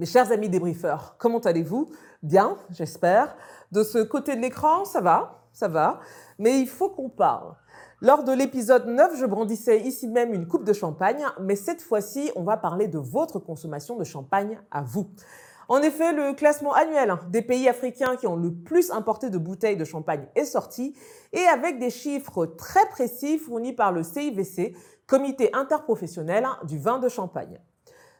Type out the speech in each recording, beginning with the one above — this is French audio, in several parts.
Mes chers amis débriefeurs, comment allez-vous? Bien, j'espère. De ce côté de l'écran, ça va, ça va. Mais il faut qu'on parle. Lors de l'épisode 9, je brandissais ici même une coupe de champagne, mais cette fois-ci, on va parler de votre consommation de champagne à vous. En effet, le classement annuel des pays africains qui ont le plus importé de bouteilles de champagne est sorti, et avec des chiffres très précis fournis par le CIVC, Comité interprofessionnel du vin de Champagne.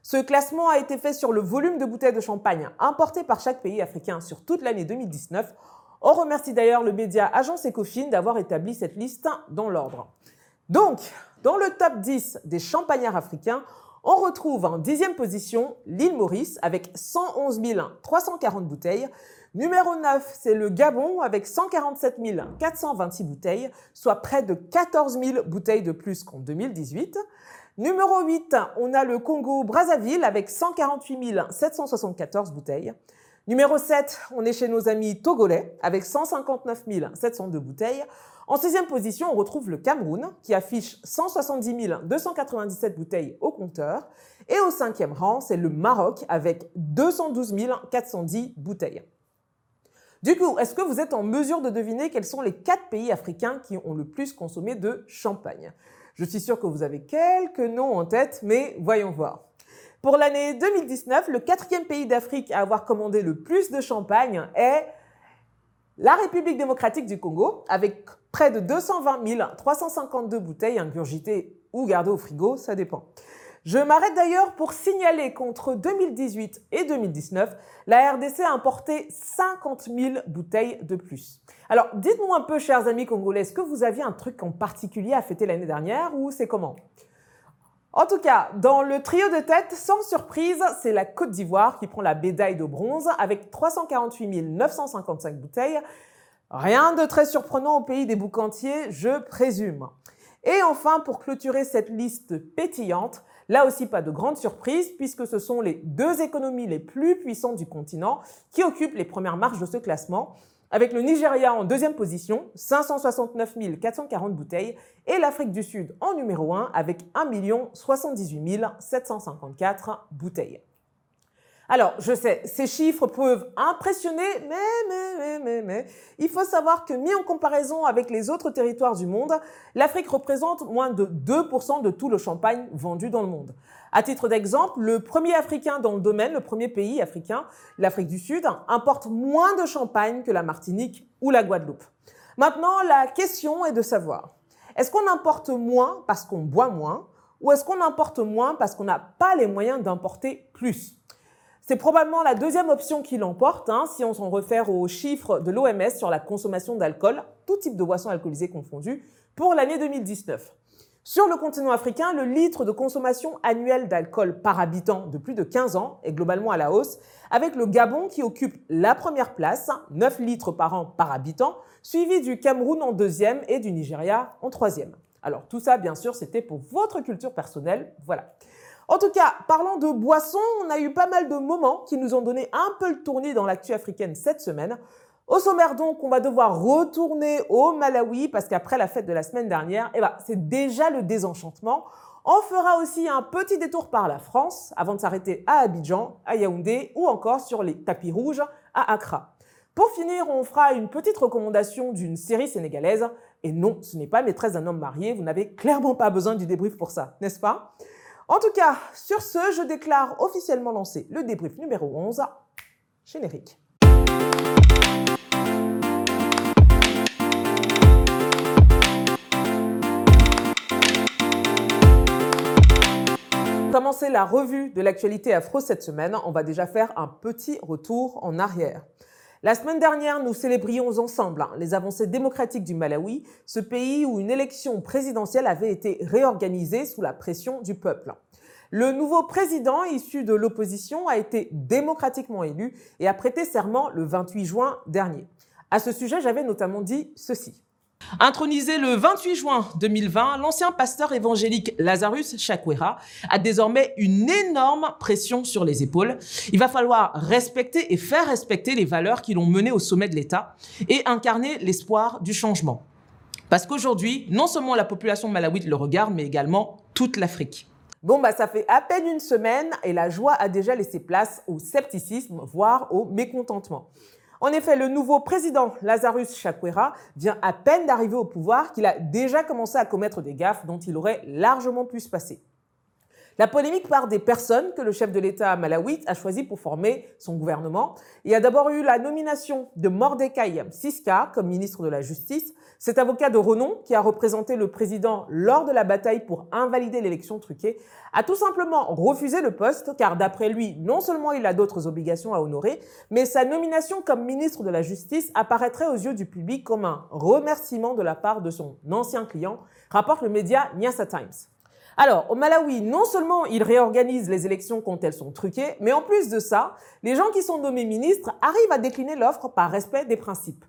Ce classement a été fait sur le volume de bouteilles de champagne importées par chaque pays africain sur toute l'année 2019. On remercie d'ailleurs le média Agence Ecofin d'avoir établi cette liste dans l'ordre. Donc, dans le top 10 des champagnards africains, on retrouve en dixième position l'île Maurice avec 111 340 bouteilles. Numéro 9, c'est le Gabon avec 147 426 bouteilles, soit près de 14 000 bouteilles de plus qu'en 2018. Numéro 8, on a le Congo-Brazzaville avec 148 774 bouteilles. Numéro 7, on est chez nos amis togolais avec 159 702 bouteilles. En sixième position, on retrouve le Cameroun qui affiche 170 297 bouteilles au compteur. Et au cinquième rang, c'est le Maroc avec 212 410 bouteilles. Du coup, est-ce que vous êtes en mesure de deviner quels sont les quatre pays africains qui ont le plus consommé de champagne? Je suis sûre que vous avez quelques noms en tête, mais voyons voir. Pour l'année 2019, le quatrième pays d'Afrique à avoir commandé le plus de champagne est la République démocratique du Congo, avec près de 220 352 bouteilles ingurgitées ou gardées au frigo, ça dépend. Je m'arrête d'ailleurs pour signaler qu'entre 2018 et 2019, la RDC a importé 50 000 bouteilles de plus. Alors, dites-moi un peu, chers amis congolais, est-ce que vous aviez un truc en particulier à fêter l'année dernière ou c'est comment? En tout cas, dans le trio de tête, sans surprise, c'est la Côte d'Ivoire qui prend la médaille de bronze avec 348 955 bouteilles. Rien de très surprenant au pays des boucantiers, je présume. Et enfin, pour clôturer cette liste pétillante, Là aussi, pas de grande surprise puisque ce sont les deux économies les plus puissantes du continent qui occupent les premières marches de ce classement, avec le Nigeria en deuxième position, 569 440 bouteilles, et l'Afrique du Sud en numéro 1 avec 1 78 754 bouteilles. Alors, je sais, ces chiffres peuvent impressionner, mais, mais, mais, mais, mais, il faut savoir que mis en comparaison avec les autres territoires du monde, l'Afrique représente moins de 2% de tout le champagne vendu dans le monde. À titre d'exemple, le premier Africain dans le domaine, le premier pays africain, l'Afrique du Sud, importe moins de champagne que la Martinique ou la Guadeloupe. Maintenant, la question est de savoir, est-ce qu'on importe moins parce qu'on boit moins ou est-ce qu'on importe moins parce qu'on n'a pas les moyens d'importer plus? C'est probablement la deuxième option qui l'emporte, hein, si on s'en réfère aux chiffres de l'OMS sur la consommation d'alcool, tout type de boissons alcoolisées confondues, pour l'année 2019. Sur le continent africain, le litre de consommation annuelle d'alcool par habitant de plus de 15 ans est globalement à la hausse, avec le Gabon qui occupe la première place, 9 litres par an par habitant, suivi du Cameroun en deuxième et du Nigeria en troisième. Alors tout ça, bien sûr, c'était pour votre culture personnelle. Voilà. En tout cas, parlant de boissons, on a eu pas mal de moments qui nous ont donné un peu le tournis dans l'actu africaine cette semaine. Au sommaire donc, on va devoir retourner au Malawi parce qu'après la fête de la semaine dernière, eh ben, c'est déjà le désenchantement. On fera aussi un petit détour par la France avant de s'arrêter à Abidjan, à Yaoundé ou encore sur les tapis rouges à Accra. Pour finir, on fera une petite recommandation d'une série sénégalaise. Et non, ce n'est pas Maîtresse d'un homme marié, vous n'avez clairement pas besoin du débrief pour ça, n'est-ce pas? En tout cas, sur ce, je déclare officiellement lancé le débrief numéro 11. Générique. commencer la revue de l'actualité afro cette semaine, on va déjà faire un petit retour en arrière. La semaine dernière, nous célébrions ensemble hein, les avancées démocratiques du Malawi, ce pays où une élection présidentielle avait été réorganisée sous la pression du peuple. Le nouveau président issu de l'opposition a été démocratiquement élu et a prêté serment le 28 juin dernier. À ce sujet, j'avais notamment dit ceci. Intronisé le 28 juin 2020, l'ancien pasteur évangélique Lazarus Chakwera a désormais une énorme pression sur les épaules. Il va falloir respecter et faire respecter les valeurs qui l'ont mené au sommet de l'État et incarner l'espoir du changement. Parce qu'aujourd'hui, non seulement la population malawite le regarde, mais également toute l'Afrique. Bon, bah, ça fait à peine une semaine et la joie a déjà laissé place au scepticisme, voire au mécontentement. En effet, le nouveau président Lazarus Chakwera vient à peine d'arriver au pouvoir qu'il a déjà commencé à commettre des gaffes dont il aurait largement pu se passer. La polémique part des personnes que le chef de l'État malawite a choisies pour former son gouvernement. Il y a d'abord eu la nomination de Mordecai Siska comme ministre de la Justice. Cet avocat de renom, qui a représenté le président lors de la bataille pour invalider l'élection truquée, a tout simplement refusé le poste car d'après lui, non seulement il a d'autres obligations à honorer, mais sa nomination comme ministre de la Justice apparaîtrait aux yeux du public comme un remerciement de la part de son ancien client, rapporte le média Nyasa Times. Alors, au Malawi, non seulement ils réorganisent les élections quand elles sont truquées, mais en plus de ça, les gens qui sont nommés ministres arrivent à décliner l'offre par respect des principes.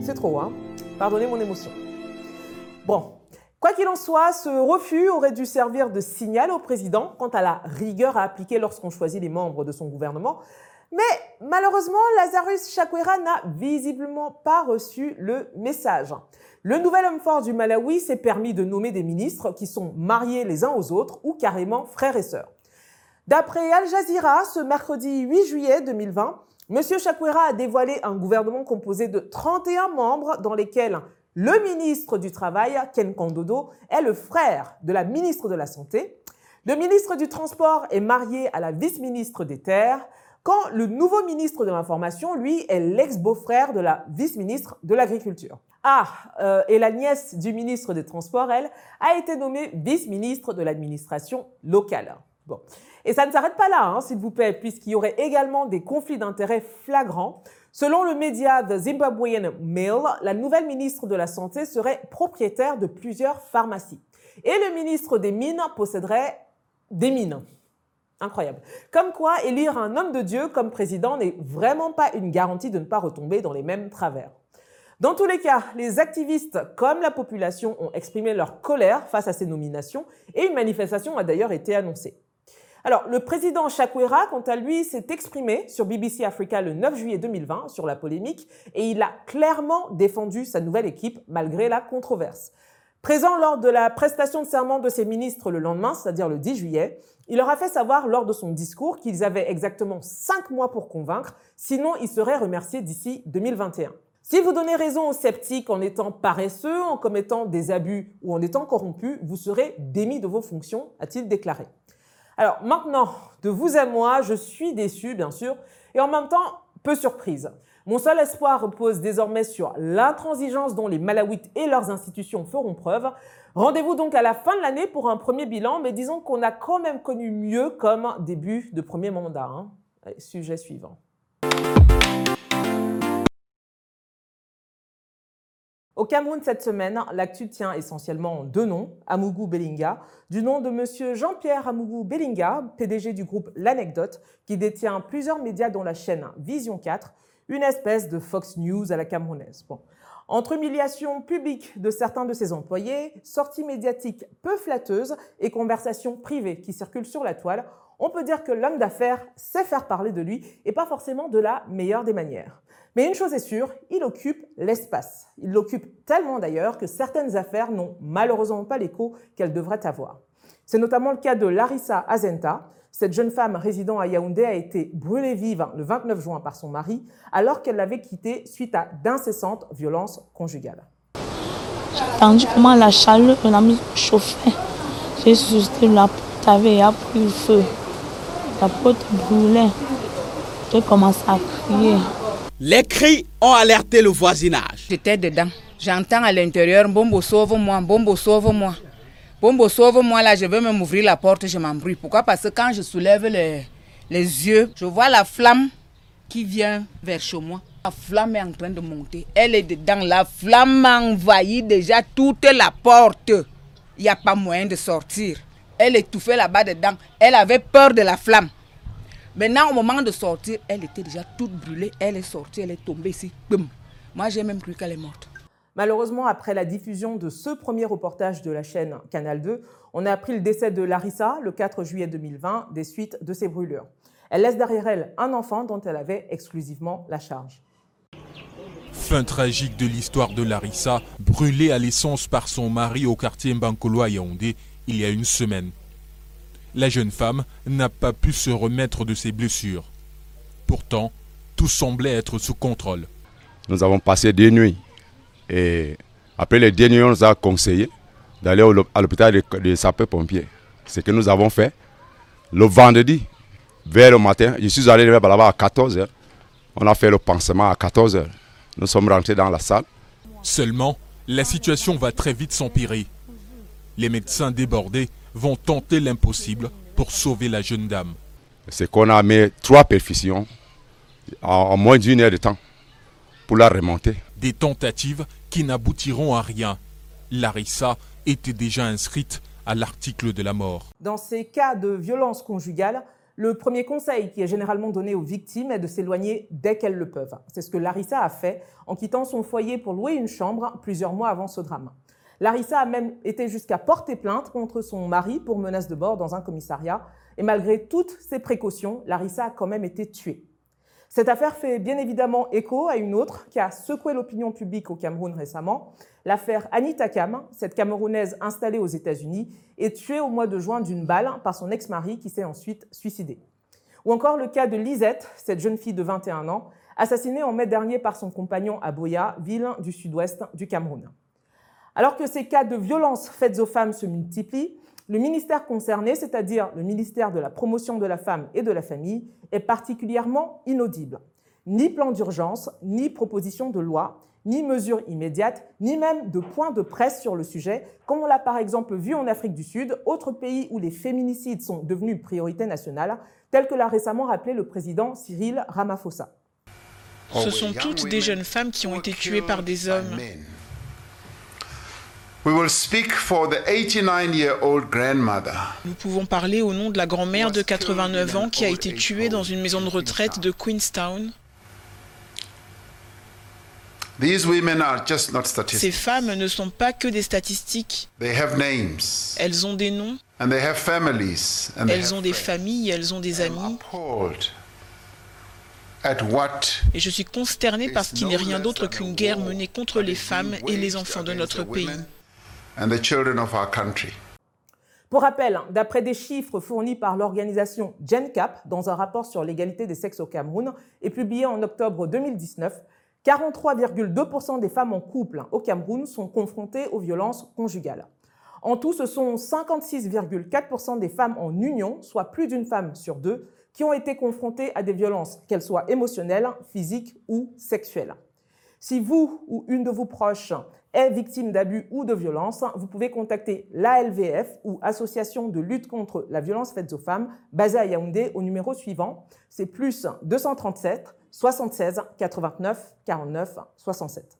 C'est trop, hein Pardonnez mon émotion. Bon, quoi qu'il en soit, ce refus aurait dû servir de signal au président quant à la rigueur à appliquer lorsqu'on choisit les membres de son gouvernement. Mais malheureusement, Lazarus Chakwera n'a visiblement pas reçu le message. Le nouvel homme fort du Malawi s'est permis de nommer des ministres qui sont mariés les uns aux autres ou carrément frères et sœurs. D'après Al Jazeera, ce mercredi 8 juillet 2020, M. Chakwera a dévoilé un gouvernement composé de 31 membres dans lesquels le ministre du Travail, Ken Kandodo, est le frère de la ministre de la Santé. Le ministre du Transport est marié à la vice-ministre des Terres, quand le nouveau ministre de l'Information, lui, est l'ex-beau-frère de la vice-ministre de l'Agriculture. Ah, euh, et la nièce du ministre des Transports, elle, a été nommée vice-ministre de l'administration locale. Bon. Et ça ne s'arrête pas là, hein, s'il vous plaît, puisqu'il y aurait également des conflits d'intérêts flagrants. Selon le média The Zimbabwean Mail, la nouvelle ministre de la Santé serait propriétaire de plusieurs pharmacies. Et le ministre des Mines posséderait des mines. Incroyable. Comme quoi, élire un homme de Dieu comme président n'est vraiment pas une garantie de ne pas retomber dans les mêmes travers. Dans tous les cas, les activistes comme la population ont exprimé leur colère face à ces nominations et une manifestation a d'ailleurs été annoncée. Alors, le président Chakwera, quant à lui, s'est exprimé sur BBC Africa le 9 juillet 2020 sur la polémique et il a clairement défendu sa nouvelle équipe malgré la controverse. Présent lors de la prestation de serment de ses ministres le lendemain, c'est-à-dire le 10 juillet, il leur a fait savoir lors de son discours qu'ils avaient exactement cinq mois pour convaincre, sinon ils seraient remerciés d'ici 2021. Si vous donnez raison aux sceptiques en étant paresseux, en commettant des abus ou en étant corrompu, vous serez démis de vos fonctions, a-t-il déclaré. Alors maintenant, de vous à moi, je suis déçu, bien sûr, et en même temps, peu surprise. Mon seul espoir repose désormais sur l'intransigeance dont les Malawites et leurs institutions feront preuve. Rendez-vous donc à la fin de l'année pour un premier bilan, mais disons qu'on a quand même connu mieux comme début de premier mandat. Hein. sujet suivant. Au Cameroun cette semaine, l'actu tient essentiellement deux noms, Amougou Bellinga, du nom de M. Jean-Pierre Amougou Bellinga, PDG du groupe L'Anecdote, qui détient plusieurs médias dont la chaîne Vision 4, une espèce de Fox News à la camerounaise. Entre humiliation publique de certains de ses employés, sorties médiatiques peu flatteuses et conversations privées qui circulent sur la toile, on peut dire que l'homme d'affaires sait faire parler de lui et pas forcément de la meilleure des manières. Mais une chose est sûre, il occupe l'espace. Il l'occupe tellement d'ailleurs que certaines affaires n'ont malheureusement pas l'écho qu'elles devraient avoir. C'est notamment le cas de Larissa Azenta. Cette jeune femme résidant à Yaoundé a été brûlée vive le 29 juin par son mari alors qu'elle l'avait quitté suite à d'incessantes violences conjugales. J'ai entendu comment la chaleur de la chauffait. J'ai suscité la porte avait pris le feu. La porte brûlait. J'ai commencé à crier. Les cris ont alerté le voisinage. J'étais dedans. J'entends à l'intérieur, Bombo sauve-moi, Bombo sauve-moi. Bombo sauve-moi là, je veux même ouvrir la porte, je m'embrouille. Pourquoi? Parce que quand je soulève les, les yeux, je vois la flamme qui vient vers chez moi. La flamme est en train de monter. Elle est dedans. La flamme a envahi déjà toute la porte. Il n'y a pas moyen de sortir. Elle étouffait là-bas dedans. Elle avait peur de la flamme. Maintenant, au moment de sortir, elle était déjà toute brûlée. Elle est sortie, elle est tombée ici. Boum. Moi, j'ai même cru qu'elle est morte. Malheureusement, après la diffusion de ce premier reportage de la chaîne Canal 2, on a appris le décès de Larissa le 4 juillet 2020 des suites de ces brûlures. Elle laisse derrière elle un enfant dont elle avait exclusivement la charge. Fin tragique de l'histoire de Larissa, brûlée à l'essence par son mari au quartier Mbankolo à Yaoundé il y a une semaine. La jeune femme n'a pas pu se remettre de ses blessures. Pourtant, tout semblait être sous contrôle. Nous avons passé des nuits. Et après les nuits, on nous a conseillé d'aller à l'hôpital de, sapeurs-pompiers. Ce que nous avons fait. Le vendredi, vers le matin, je suis allé là-bas à 14h. On a fait le pansement à 14h. Nous sommes rentrés dans la salle. Seulement, la situation va très vite s'empirer. Les médecins débordés vont tenter l'impossible pour sauver la jeune dame. C'est qu'on a mis trois perfusions en moins d'une heure de temps pour la remonter. Des tentatives qui n'aboutiront à rien. Larissa était déjà inscrite à l'article de la mort. Dans ces cas de violence conjugale, le premier conseil qui est généralement donné aux victimes est de s'éloigner dès qu'elles le peuvent. C'est ce que Larissa a fait en quittant son foyer pour louer une chambre plusieurs mois avant ce drame. Larissa a même été jusqu'à porter plainte contre son mari pour menace de mort dans un commissariat. Et malgré toutes ces précautions, Larissa a quand même été tuée. Cette affaire fait bien évidemment écho à une autre qui a secoué l'opinion publique au Cameroun récemment, l'affaire Anita Kam, cette Camerounaise installée aux États-Unis et tuée au mois de juin d'une balle par son ex-mari qui s'est ensuite suicidé. Ou encore le cas de Lisette, cette jeune fille de 21 ans, assassinée en mai dernier par son compagnon à Boya, ville du sud-ouest du Cameroun. Alors que ces cas de violences faites aux femmes se multiplient, le ministère concerné, c'est-à-dire le ministère de la promotion de la femme et de la famille, est particulièrement inaudible. Ni plan d'urgence, ni proposition de loi, ni mesures immédiates, ni même de points de presse sur le sujet, comme on l'a par exemple vu en Afrique du Sud, autre pays où les féminicides sont devenus priorité nationale, tel que l'a récemment rappelé le président Cyril Ramaphosa. Ce sont toutes des jeunes femmes qui ont été tuées par des hommes. Nous pouvons parler au nom de la grand-mère de 89 ans qui a été tuée dans une maison de retraite de Queenstown. Ces femmes ne sont pas que des statistiques. Elles ont des noms. Elles ont des familles, elles ont des amis. Et je suis consterné parce qu'il n'est rien d'autre qu'une guerre menée contre les femmes et les enfants de notre pays. Pour rappel, d'après des chiffres fournis par l'organisation GenCap dans un rapport sur l'égalité des sexes au Cameroun et publié en octobre 2019, 43,2% des femmes en couple au Cameroun sont confrontées aux violences conjugales. En tout, ce sont 56,4% des femmes en union, soit plus d'une femme sur deux, qui ont été confrontées à des violences, qu'elles soient émotionnelles, physiques ou sexuelles. Si vous ou une de vos proches est victime d'abus ou de violences, vous pouvez contacter l'ALVF ou Association de lutte contre la violence faite aux femmes, basée à Yaoundé au numéro suivant. C'est plus 237 76 89 49 67.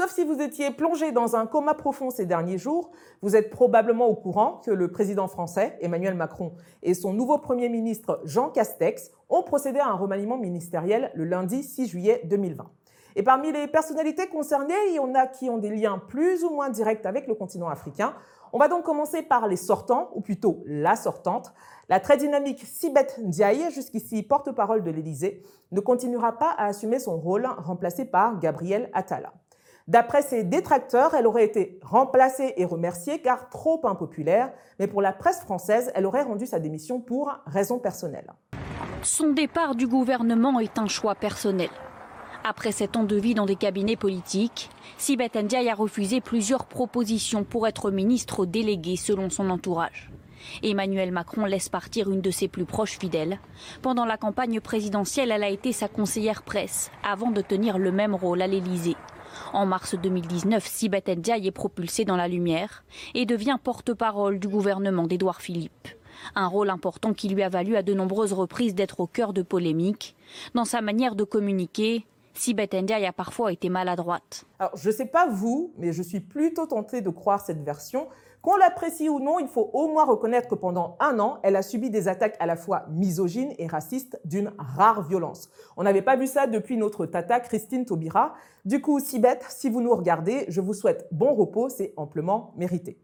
Sauf si vous étiez plongé dans un coma profond ces derniers jours, vous êtes probablement au courant que le président français Emmanuel Macron et son nouveau Premier ministre Jean Castex ont procédé à un remaniement ministériel le lundi 6 juillet 2020. Et parmi les personnalités concernées, il y en a qui ont des liens plus ou moins directs avec le continent africain. On va donc commencer par les sortants, ou plutôt la sortante. La très dynamique Sibeth Ndiaye, jusqu'ici porte-parole de l'Élysée, ne continuera pas à assumer son rôle, remplacé par Gabriel Attala. D'après ses détracteurs, elle aurait été remplacée et remerciée car trop impopulaire, mais pour la presse française, elle aurait rendu sa démission pour raisons personnelles. Son départ du gouvernement est un choix personnel. Après sept ans de vie dans des cabinets politiques, Sibeth Ndiaye a refusé plusieurs propositions pour être ministre délégué selon son entourage. Emmanuel Macron laisse partir une de ses plus proches fidèles. Pendant la campagne présidentielle, elle a été sa conseillère presse avant de tenir le même rôle à l'Élysée. En mars 2019, Sibeth Ndiaye est propulsée dans la lumière et devient porte-parole du gouvernement d'Édouard Philippe. Un rôle important qui lui a valu à de nombreuses reprises d'être au cœur de polémiques. Dans sa manière de communiquer, Sibeth Ndiaye a parfois été maladroite. Alors, je ne sais pas vous, mais je suis plutôt tentée de croire cette version. Qu'on l'apprécie ou non, il faut au moins reconnaître que pendant un an, elle a subi des attaques à la fois misogynes et racistes d'une rare violence. On n'avait pas vu ça depuis notre tata Christine Taubira. Du coup, Sibeth, si vous nous regardez, je vous souhaite bon repos, c'est amplement mérité.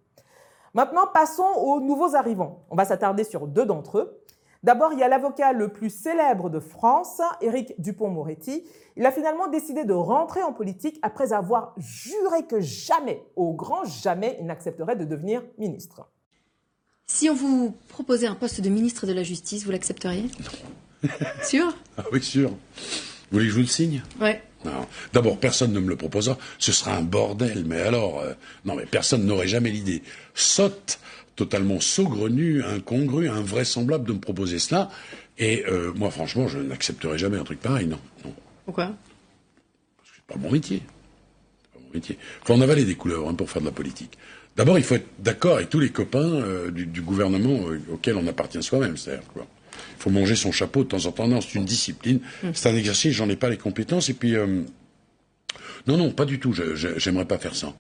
Maintenant, passons aux nouveaux arrivants. On va s'attarder sur deux d'entre eux. D'abord, il y a l'avocat le plus célèbre de France, Éric Dupont-Moretti. Il a finalement décidé de rentrer en politique après avoir juré que jamais, au grand jamais, il n'accepterait de devenir ministre. Si on vous proposait un poste de ministre de la Justice, vous l'accepteriez? Non. sûr? Ah oui, sûr. Vous voulez que je vous le signe? Ouais. Non. D'abord, personne ne me le proposera. Ce sera un bordel. Mais alors, euh, non, mais personne n'aurait jamais l'idée sotte, totalement saugrenue, incongrue, invraisemblable de me proposer cela. Et euh, moi, franchement, je n'accepterai jamais un truc pareil. Non. non. Pourquoi? Parce que c'est pas mon métier. C'est pas mon métier. Faut en avaler des couleurs hein, pour faire de la politique. D'abord, il faut être d'accord avec tous les copains euh, du, du, gouvernement euh, auquel on appartient soi-même. C'est-à-dire quoi. Il faut manger son chapeau de temps en temps. Non, c'est une discipline. Mmh. C'est un exercice. J'en ai pas les compétences. Et puis, euh, non, non, pas du tout. J'aimerais pas faire ça.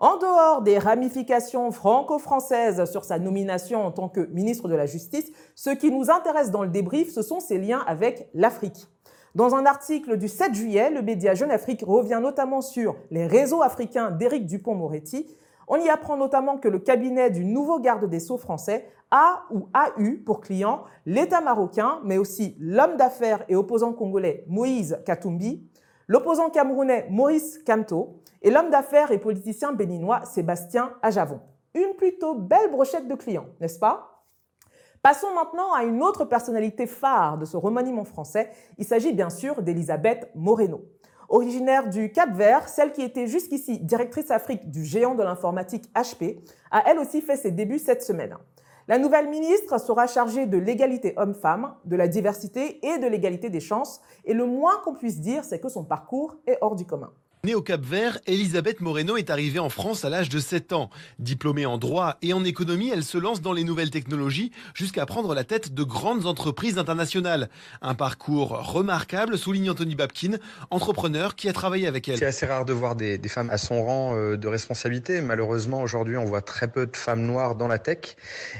En dehors des ramifications franco-françaises sur sa nomination en tant que ministre de la Justice, ce qui nous intéresse dans le débrief, ce sont ses liens avec l'Afrique. Dans un article du 7 juillet, le média Jeune Afrique revient notamment sur les réseaux africains d'Éric Dupont-Moretti. On y apprend notamment que le cabinet du nouveau garde des Sceaux français a ou a eu pour client l'État marocain, mais aussi l'homme d'affaires et opposant congolais Moïse Katumbi, l'opposant camerounais Maurice Kamto et l'homme d'affaires et politicien béninois Sébastien Ajavon. Une plutôt belle brochette de clients, n'est-ce pas? Passons maintenant à une autre personnalité phare de ce remaniement français. Il s'agit bien sûr d'Elisabeth Moreno. Originaire du Cap Vert, celle qui était jusqu'ici directrice Afrique du géant de l'informatique HP, a elle aussi fait ses débuts cette semaine. La nouvelle ministre sera chargée de l'égalité homme-femme, de la diversité et de l'égalité des chances, et le moins qu'on puisse dire, c'est que son parcours est hors du commun. Née au Cap Vert, Elisabeth Moreno est arrivée en France à l'âge de 7 ans. Diplômée en droit et en économie, elle se lance dans les nouvelles technologies jusqu'à prendre la tête de grandes entreprises internationales. Un parcours remarquable, souligne Anthony Babkin, entrepreneur qui a travaillé avec elle. C'est assez rare de voir des, femmes à son rang euh, de responsabilité. Malheureusement, aujourd'hui, on voit très peu de femmes noires dans la tech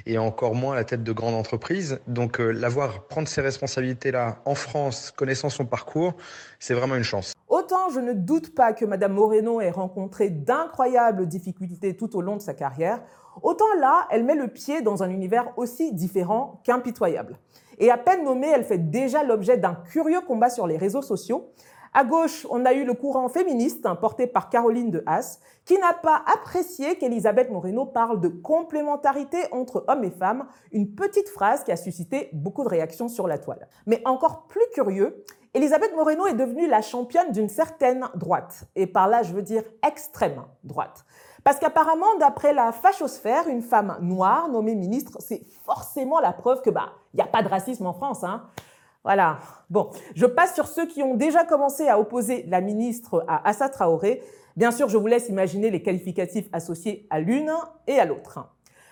et encore moins à la tête de grandes entreprises. Donc, euh, la voir prendre ces responsabilités-là en France, connaissant son parcours, c'est vraiment une chance. Autant je ne doute pas que Madame Moreno ait rencontré d'incroyables difficultés tout au long de sa carrière, autant là, elle met le pied dans un univers aussi différent qu'impitoyable. Et à peine nommée, elle fait déjà l'objet d'un curieux combat sur les réseaux sociaux. À gauche, on a eu le courant féministe hein, porté par Caroline de Haas, qui n'a pas apprécié qu'Elisabeth Moreno parle de complémentarité entre hommes et femmes, une petite phrase qui a suscité beaucoup de réactions sur la toile. Mais encore plus curieux, Elisabeth Moreno est devenue la championne d'une certaine droite, et par là je veux dire extrême droite. Parce qu'apparemment, d'après la fachosphère, une femme noire nommée ministre, c'est forcément la preuve que bah il n'y a pas de racisme en France. Hein. Voilà. Bon, je passe sur ceux qui ont déjà commencé à opposer la ministre à Assa Traoré. Bien sûr, je vous laisse imaginer les qualificatifs associés à l'une et à l'autre.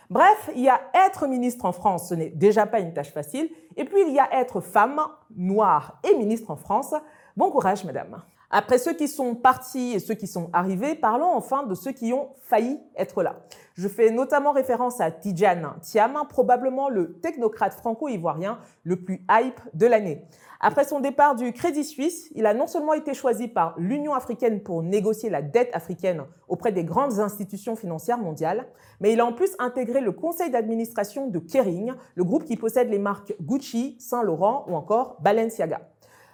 Bref, il y a être ministre en France, ce n'est déjà pas une tâche facile. Et puis, il y a être femme, noire et ministre en France. Bon courage, madame. Après ceux qui sont partis et ceux qui sont arrivés, parlons enfin de ceux qui ont failli être là. Je fais notamment référence à Tidjane Thiam, probablement le technocrate franco-ivoirien le plus hype de l'année. Après son départ du Crédit Suisse, il a non seulement été choisi par l'Union africaine pour négocier la dette africaine auprès des grandes institutions financières mondiales, mais il a en plus intégré le conseil d'administration de Kering, le groupe qui possède les marques Gucci, Saint-Laurent ou encore Balenciaga.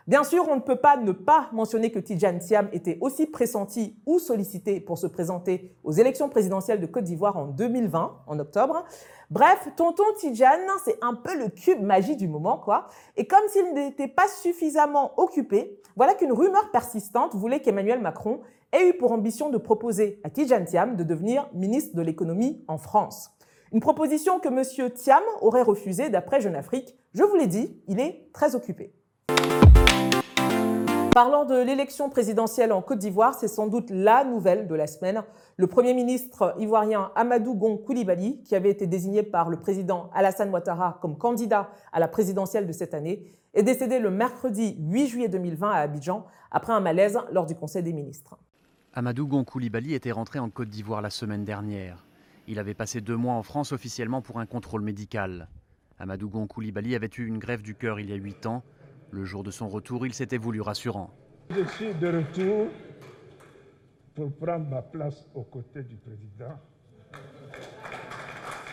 Bien sûr, on ne peut pas ne pas mentionner que Tidjane Thiam était aussi pressenti ou sollicité pour se présenter aux élections présidentielles de Côte d'Ivoire en 2020, en octobre. Bref, tonton Tidjane, c'est un peu le cube magie du moment, quoi. Et comme s'il n'était pas suffisamment occupé, voilà qu'une rumeur persistante voulait qu'Emmanuel Macron ait eu pour ambition de proposer à Tidjane Thiam de devenir ministre de l'économie en France. Une proposition que M. Thiam aurait refusée d'après Jeune Afrique. Je vous l'ai dit, il est très occupé. Parlant de l'élection présidentielle en Côte d'Ivoire, c'est sans doute la nouvelle de la semaine. Le Premier ministre ivoirien Amadou Gon Koulibaly, qui avait été désigné par le président Alassane Ouattara comme candidat à la présidentielle de cette année, est décédé le mercredi 8 juillet 2020 à Abidjan après un malaise lors du Conseil des ministres. Amadou Gon Koulibaly était rentré en Côte d'Ivoire la semaine dernière. Il avait passé deux mois en France officiellement pour un contrôle médical. Amadou Gon Koulibaly avait eu une grève du cœur il y a huit ans. Le jour de son retour, il s'était voulu rassurant. Je suis de retour pour prendre ma place aux côtés du président,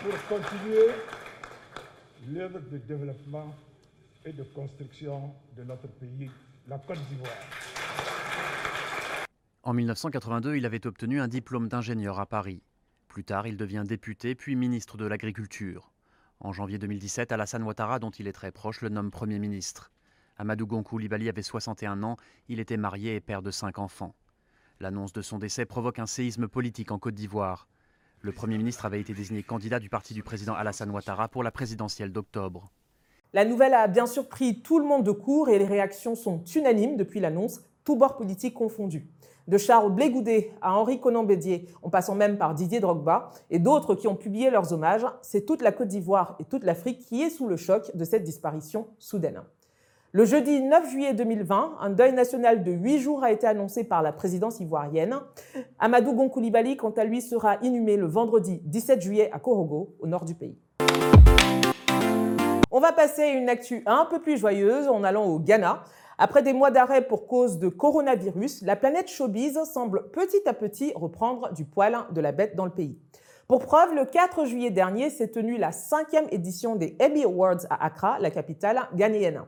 pour continuer l'œuvre de développement et de construction de notre pays, la Côte d'Ivoire. En 1982, il avait obtenu un diplôme d'ingénieur à Paris. Plus tard, il devient député puis ministre de l'Agriculture. En janvier 2017, Alassane Ouattara, dont il est très proche, le nomme Premier ministre. Amadou Gonkou Libali avait 61 ans, il était marié et père de cinq enfants. L'annonce de son décès provoque un séisme politique en Côte d'Ivoire. Le Premier ministre avait été désigné candidat du parti du président Alassane Ouattara pour la présidentielle d'octobre. La nouvelle a bien sûr pris tout le monde de court et les réactions sont unanimes depuis l'annonce, tous bords politiques confondus. De Charles Blégoudet à Henri Conan Bédier, en passant même par Didier Drogba et d'autres qui ont publié leurs hommages, c'est toute la Côte d'Ivoire et toute l'Afrique qui est sous le choc de cette disparition soudaine. Le jeudi 9 juillet 2020, un deuil national de 8 jours a été annoncé par la présidence ivoirienne. Amadou Gonkoulibaly, quant à lui, sera inhumé le vendredi 17 juillet à Korogo, au nord du pays. On va passer à une actu un peu plus joyeuse en allant au Ghana. Après des mois d'arrêt pour cause de coronavirus, la planète showbiz semble petit à petit reprendre du poil de la bête dans le pays. Pour preuve, le 4 juillet dernier s'est tenue la cinquième édition des Emmy Awards à Accra, la capitale ghanéenne.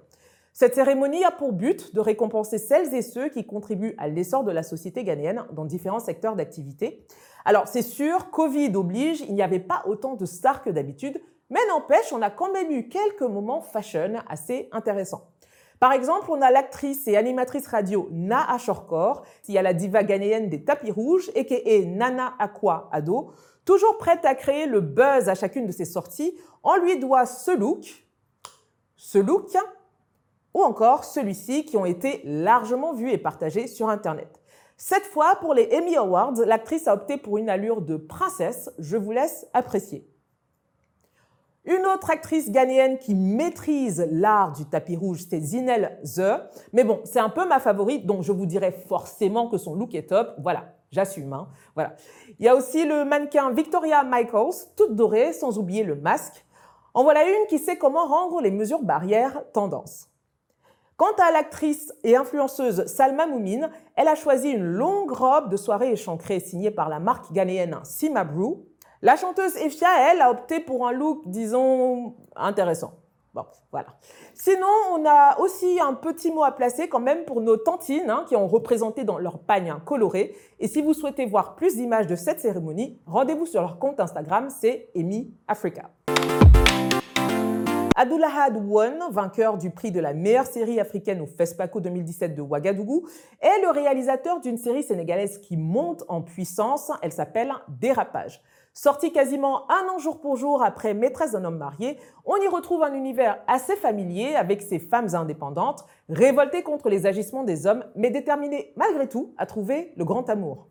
Cette cérémonie a pour but de récompenser celles et ceux qui contribuent à l'essor de la société ghanéenne dans différents secteurs d'activité. Alors c'est sûr, Covid oblige, il n'y avait pas autant de stars que d'habitude, mais n'empêche, on a quand même eu quelques moments fashion assez intéressants. Par exemple, on a l'actrice et animatrice radio Na Ashorkor, qui a la diva ghanéenne des tapis rouges, et qui est Nana Aqua Ado, toujours prête à créer le buzz à chacune de ses sorties. On lui doit ce look, ce look, ou encore celui-ci qui ont été largement vus et partagés sur Internet. Cette fois, pour les Emmy Awards, l'actrice a opté pour une allure de princesse. Je vous laisse apprécier. Une autre actrice ghanéenne qui maîtrise l'art du tapis rouge, c'est Zinel The. Mais bon, c'est un peu ma favorite, donc je vous dirais forcément que son look est top. Voilà, j'assume. Hein. Voilà. Il y a aussi le mannequin Victoria Michaels, toute dorée, sans oublier le masque. En voilà une qui sait comment rendre les mesures barrières tendance. Quant à l'actrice et influenceuse Salma Moumine, elle a choisi une longue robe de soirée échancrée signée par la marque ghanéenne Sima Brew. La chanteuse Efia, elle, a opté pour un look, disons, intéressant. Bon, voilà. Sinon, on a aussi un petit mot à placer quand même pour nos tantines hein, qui ont représenté dans leur pagne coloré. Et si vous souhaitez voir plus d'images de cette cérémonie, rendez-vous sur leur compte Instagram, c'est Emi Africa. Abdullahad One, vainqueur du prix de la meilleure série africaine au FESPACO 2017 de Ouagadougou, est le réalisateur d'une série sénégalaise qui monte en puissance. Elle s'appelle Dérapage. Sortie quasiment un an jour pour jour après Maîtresse d'un homme marié, on y retrouve un univers assez familier avec ses femmes indépendantes, révoltées contre les agissements des hommes, mais déterminées malgré tout à trouver le grand amour.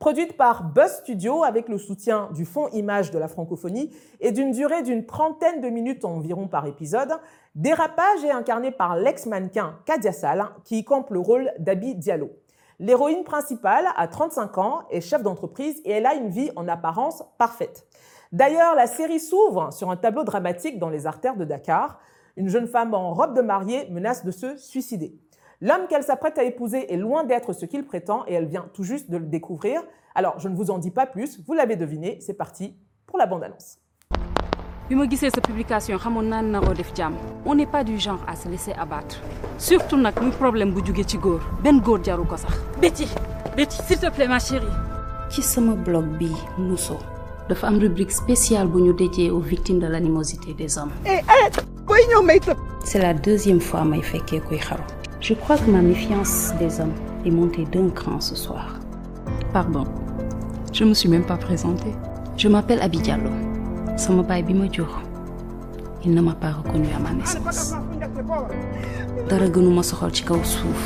Produite par Buzz Studio avec le soutien du Fonds Image de la francophonie et d'une durée d'une trentaine de minutes environ par épisode, Dérapage est incarné par l'ex-mannequin Kadia Sal qui y campe le rôle d'Abi Diallo. L'héroïne principale a 35 ans, est chef d'entreprise et elle a une vie en apparence parfaite. D'ailleurs, la série s'ouvre sur un tableau dramatique dans les artères de Dakar. Une jeune femme en robe de mariée menace de se suicider. L'homme qu'elle s'apprête à épouser est loin d'être ce qu'il prétend et elle vient tout juste de le découvrir. Alors, je ne vous en dis pas plus, vous l'avez deviné, c'est parti pour la bande-annonce. publication on n'est pas du genre à se laisser abattre. Surtout nak muy problème bu ci góor. Benn góor jaru ko sax. Betty Betty s'il te plaît ma chérie. Ci sama blog bi Mousso dafa am rubrique spéciale bu ñu dédiée aux victimes de l'animosité des hommes. Eh arrête koy may tëb. C'est la deuxième fois may fekkee kuy xaru je crois que ma méfiance des hommes est montée d'un cran ce soir. Pardon. Je me suis même pas présentée. Je m'appelle Abi Diallo. Sama baay bi ma jur il ne m'a pas reconnu à ma naissance. Dara gënuma soxal ci kaw suuf.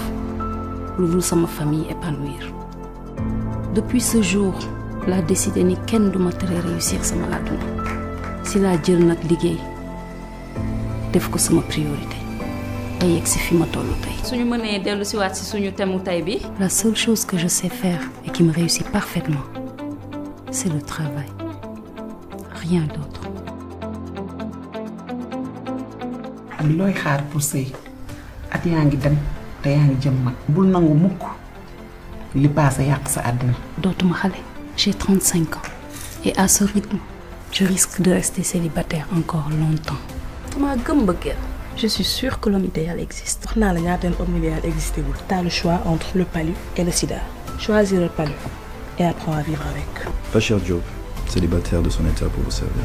Lu dul sama famille épanouir. Depuis ce jour laa décidé ni kenn duma tere réussir sama àdduna. Si laa jël nag liggéey def ko sama priorité ba yegg si fi ma tollu tey. Suñu mënee dellu si waat si suñu temu tey bi la seule chose que je sais faire et qui me réussit parfaitement c'est le travail. Rien d'autre. Ak looy xaar pour sëy? At yaa ngi dem te yaa ngi jëm mag. Bul nangu mukk li paase yàq sa àddina. Dootuma xale. J'ai 35 ans. Et à ce rythme je risque de rester célibataire encore longtemps. Dama gëm bëggeel je suis sûre que l'homme idéal existe. Wax naa la ñaateen homme idéal existé wul t'as le choix entre le palu et le sida. Choisis le palu et apprends à vivre avec. Bachir Diop célibataire de son état pour vous servir.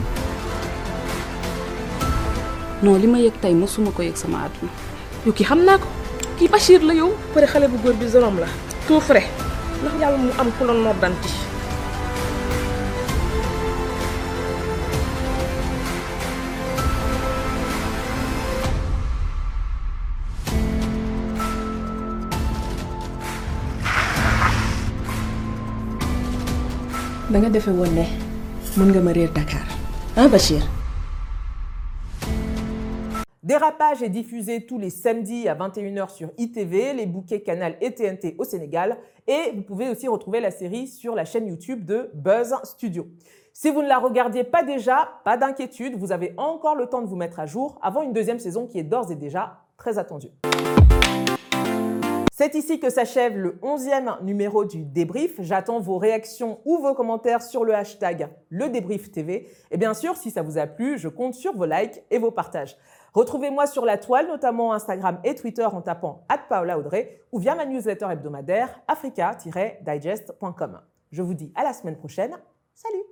non li ma yëg tey mosuma ko yëg sama àdduna. Yow kii xam naa ko. Kii Bachir la yow. Pare xale bu góor bi zorom la. Tout frais. Ndax yàlla mu am ku la noddanti Dérapage est diffusé tous les samedis à 21h sur ITV, les bouquets Canal et TNT au Sénégal. Et vous pouvez aussi retrouver la série sur la chaîne YouTube de Buzz Studio. Si vous ne la regardiez pas déjà, pas d'inquiétude, vous avez encore le temps de vous mettre à jour avant une deuxième saison qui est d'ores et déjà très attendue. C'est ici que s'achève le 11e numéro du débrief. J'attends vos réactions ou vos commentaires sur le hashtag le. Et bien sûr, si ça vous a plu, je compte sur vos likes et vos partages. Retrouvez-moi sur la toile, notamment Instagram et Twitter en tapant Paola Audrey ou via ma newsletter hebdomadaire africa-digest.com. Je vous dis à la semaine prochaine. Salut